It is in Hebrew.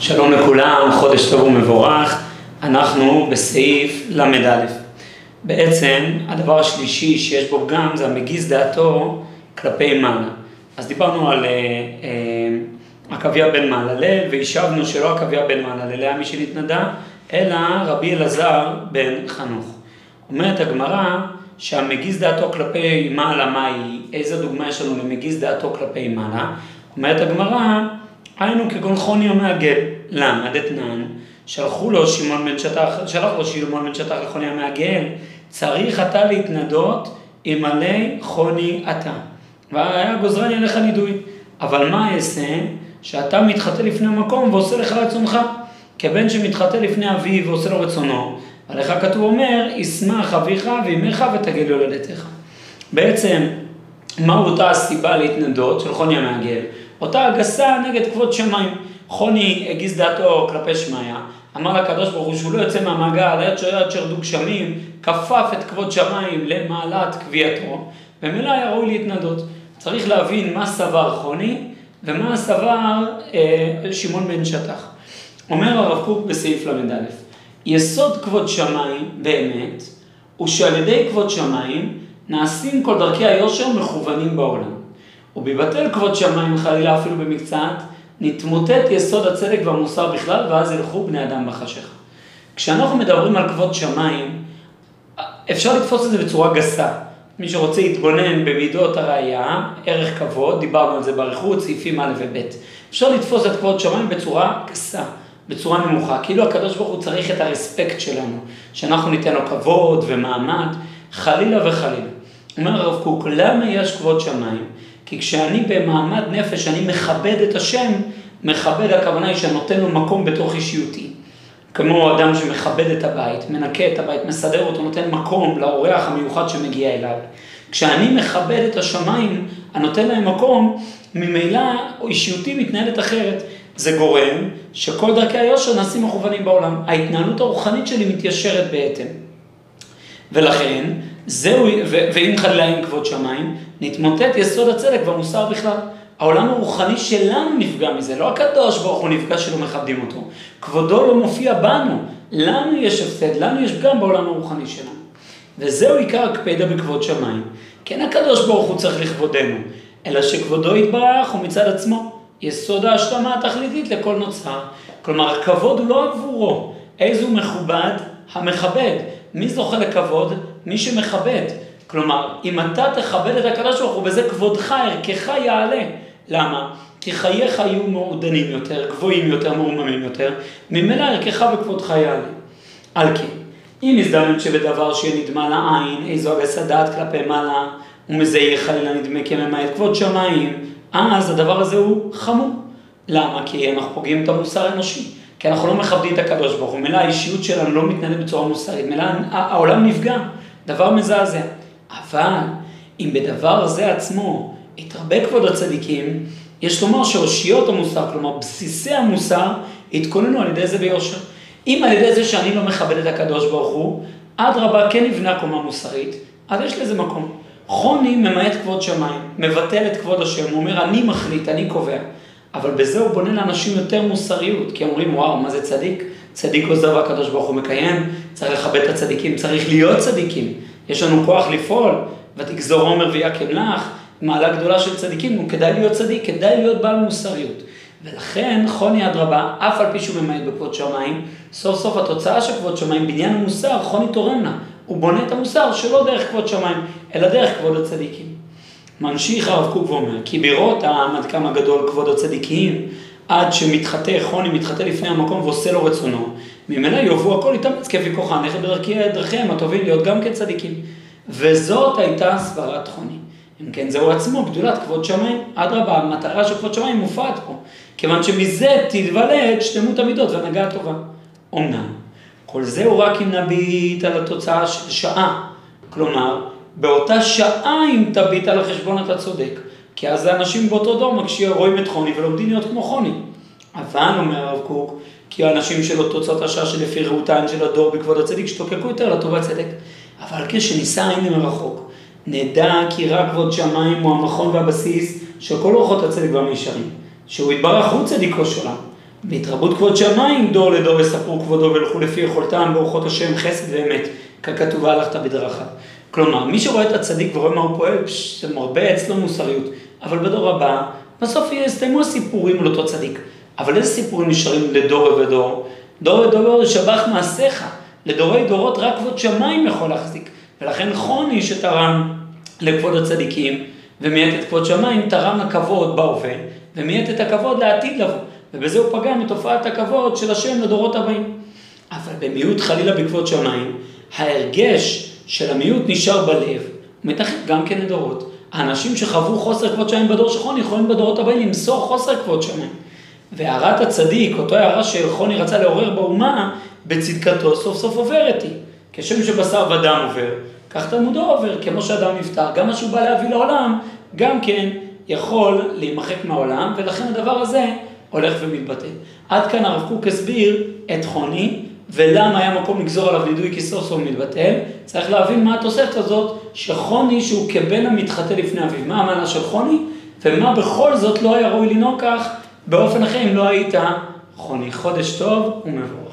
שלום לכולם, חודש טוב ומבורך. אנחנו בסעיף ל"א. בעצם הדבר השלישי שיש בו גם זה המגיז דעתו כלפי מעלה. אז דיברנו על אה, אה, עקביה בן מעללל והשבנו שלא עקביה בן מעללל היה מי שנתנדה, אלא רבי אלעזר בן חנוך. אומרת הגמרא שהמגיז דעתו כלפי מעלה, מה היא? איזה דוגמה יש לנו למגיז דעתו כלפי מעלה? אומרת הגמרא, היינו כגון חוני המעגל. למה? דתנן, שלחו לו שמעון בן שטח, שלח לו שמעון בן שטח לחוני המעגל, צריך אתה להתנדות אלמלא חוני אתה. והיה גוזרני עליך נידוי. אבל מה אעשה? שאתה מתחטא לפני המקום ועושה לך רצונך. כבן שמתחטא לפני אביו ועושה לו רצונו, עליך כתוב אומר, ישמח אביך ואימך ותגל יולדתך. בעצם, מה אותה הסיבה להתנדות של חוני המעגל? אותה הגסה נגד כבוד שמיים. חוני הגיז דעתו כלפי שמיא, אמר לקדוש ברוך הוא שהוא לא יוצא מהמעגל עד שירדו גשמים, כפף את כבוד שמיים למעלת קביעתו, ומילא היה ראוי להתנדות. צריך להבין מה סבר חוני ומה סבר אה, שמעון בן שטח. אומר הרב קוק בסעיף ל"א, יסוד כבוד שמיים באמת, הוא שעל ידי כבוד שמיים נעשים כל דרכי היושר מכוונים בעולם. ובבטל כבוד שמיים חלילה אפילו במקצת, נתמוטט יסוד הצדק והמוסר בכלל, ואז ילכו בני אדם בחשיכה. כשאנחנו מדברים על כבוד שמיים, אפשר לתפוס את זה בצורה גסה. מי שרוצה להתבונן במידות הראייה, ערך כבוד, דיברנו על זה באריכות, סעיפים א' וב'. אפשר לתפוס את כבוד שמיים בצורה גסה, בצורה נמוכה, כאילו הקדוש ברוך הוא צריך את הרספקט שלנו, שאנחנו ניתן לו כבוד ומעמד, חלילה וחלילה. אומר הרב קוק, למה יש כבוד שמיים? כי כשאני במעמד נפש, אני מכבד את השם, מכבד הכוונה היא שאני נותן לו מקום בתוך אישיותי. כמו אדם שמכבד את הבית, מנקה את הבית, מסדר אותו, נותן מקום לאורח המיוחד שמגיע אליו. כשאני מכבד את השמיים, הנותן להם מקום, ממילא אישיותי מתנהלת אחרת. זה גורם שכל דרכי היושר נעשים מכוונים בעולם. ההתנהלות הרוחנית שלי מתיישרת בהתאם. ולכן, זהו, ואם חלילה אין כבוד שמיים, נתמוטט יסוד הצדק והמוסר בכלל. העולם הרוחני שלנו נפגע מזה, לא הקדוש ברוך הוא נפגע שלא מכבדים אותו. כבודו לא מופיע בנו, לנו יש הפסד, לנו יש פגם בעולם הרוחני שלנו. וזהו עיקר הקפדה בכבוד שמיים. כן הקדוש ברוך הוא צריך לכבודנו, אלא שכבודו יתברך הוא מצד עצמו. יסוד ההשלמה התכליתית לכל נוצר. כלומר, הכבוד הוא לא עבורו. איזו מכובד? המכבד. מי זוכה לכבוד? מי שמכבד. כלומר, אם אתה תכבד את הקדוש ברוך הוא, בזה כבודך, ערכך יעלה. למה? כי חייך יהיו מעודנים יותר, גבוהים יותר, מורממים יותר, ממילא ערכך וכבודך יעלה. על כן, אם הזדמנות שבדבר שיהיה נדמה לעין, איזו הגסת דעת כלפי מעלה, ומזה יהיה חלילה נדמה כממעט כבוד שמיים, אז הדבר הזה הוא חמור. למה? כי אנחנו פוגעים את המוסר האנושי. כי אנחנו לא מכבדים את הקדוש ברוך הוא, מילא האישיות שלנו לא מתנהלת בצורה מוסרית, מילא העולם נפגע, דבר מזעזע. אבל אם בדבר הזה עצמו יתרבה כבוד הצדיקים, יש לומר שאושיות המוסר, כלומר בסיסי המוסר, יתכוננו על ידי זה ביושר. אם על ידי זה שאני לא מכבד את הקדוש ברוך הוא, אדרבה כן נבנה קומה מוסרית, אז יש לזה מקום. חוני ממעט כבוד שמיים, מבטל את כבוד השם, הוא אומר אני מחליט, אני קובע. אבל בזה הוא בונה לאנשים יותר מוסריות, כי אומרים וואו, מה זה צדיק? צדיק עוזר והקדוש ברוך הוא מקיים, צריך לכבד את הצדיקים, צריך להיות צדיקים. יש לנו כוח לפעול, ותגזור עומר ויקם לך, מעלה גדולה של צדיקים, הוא כדאי להיות צדיק, כדאי להיות בעל מוסריות. ולכן חוני אדרבה, אף על פי שהוא ממעט בכבוד שמיים, סוף סוף התוצאה של כבוד שמיים, בניין המוסר, חוני תורם לה. הוא בונה את המוסר שלא דרך כבוד שמיים, אלא דרך כבוד הצדיקים. ממשיך הרב קוק ואומר, כי בראות העם עד כמה גדול כבוד הצדיקים, עד שמתחטא חוני, מתחטא לפני המקום ועושה לו רצונו, ממילא יאהבו הכל יתאמץ כפי כוחם, ללכת בדרכיהם הטובים להיות גם כצדיקים. וזאת הייתה סברת חוני. אם כן, זהו עצמו גדולת כבוד שמיים. אדרבה, המטרה של כבוד שמיים מופעת פה. כיוון שמזה תתוולד שלמות המידות והנהגה הטובה. אמנם, כל זה הוא רק אם נביט על התוצאה של שעה. כלומר, באותה שעה אם תביט על החשבון אתה צודק. כי אז האנשים באותו דור רואים את חוני ולומדים להיות כמו חוני. אבל, אומר הרב קוק, כי האנשים שלו תוצאות השעה שלפי ראותן של הדור בכבוד הצדיק, שתוקקו יותר לטוב הצדק. אבל כשנישא עין מרחוק, נדע כי רק כבוד שמיים הוא המכון והבסיס של כל אורחות הצדק והמישרים. שהוא יתברך הוא צדיקו שלה. בהתרבות כבוד שמיים, דור לדור יספרו כבודו ולכו לפי יכולתם, באורחות השם חסד ואמת, ככתוב הלכת בדרכיו. כלומר, מי שרואה את הצדיק ורואה מה הוא פועל, זה מרבה אצלו מוסריות. אבל בדור הבא, בסוף יסתיימו הסיפורים על אותו צדיק. אבל איזה סיפורים נשארים לדור ודור? דור ודור שבח מעשיך. לדורי דורות רק כבוד שמיים יכול להחזיק. ולכן חוני שתרם לכבוד הצדיקים, ומיעט את כבוד שמיים, תרם הכבוד בהווה, ומיעט את הכבוד לעתיד לבוא. ובזה הוא פגע מתופעת הכבוד של השם לדורות הבאים. אבל במיעוט חלילה בכבוד שמיים, ההרגש של המיעוט נשאר בלב, מתחת גם כן לדורות. האנשים שחוו חוסר כבוד שמיים בדור של חוני, יכולים בדורות הבאים למסור חוסר כבוד שמיים. והערת הצדיק, אותו הערה שחוני רצה לעורר באומה, בצדקתו סוף סוף עוברת היא. כשם שבשר ודם עובר, כך תלמודו עובר, כמו שאדם נפטר, גם מה שהוא בא להביא לעולם, גם כן יכול להימחק מהעולם, ולכן הדבר הזה הולך ומתבטא. עד כאן הרב קוק הסביר את חוני, ולמה היה מקום לגזור עליו נידוי כי סוף סוף מתבטל, צריך להבין מה התוספת הזאת, שחוני שהוא כבן המתחטא לפני אביו, מה המעלה של חוני, ומה בכל זאת לא היה ראוי לנהוג כך באופן אחר אם לא היית חוני. חודש טוב ומבורך.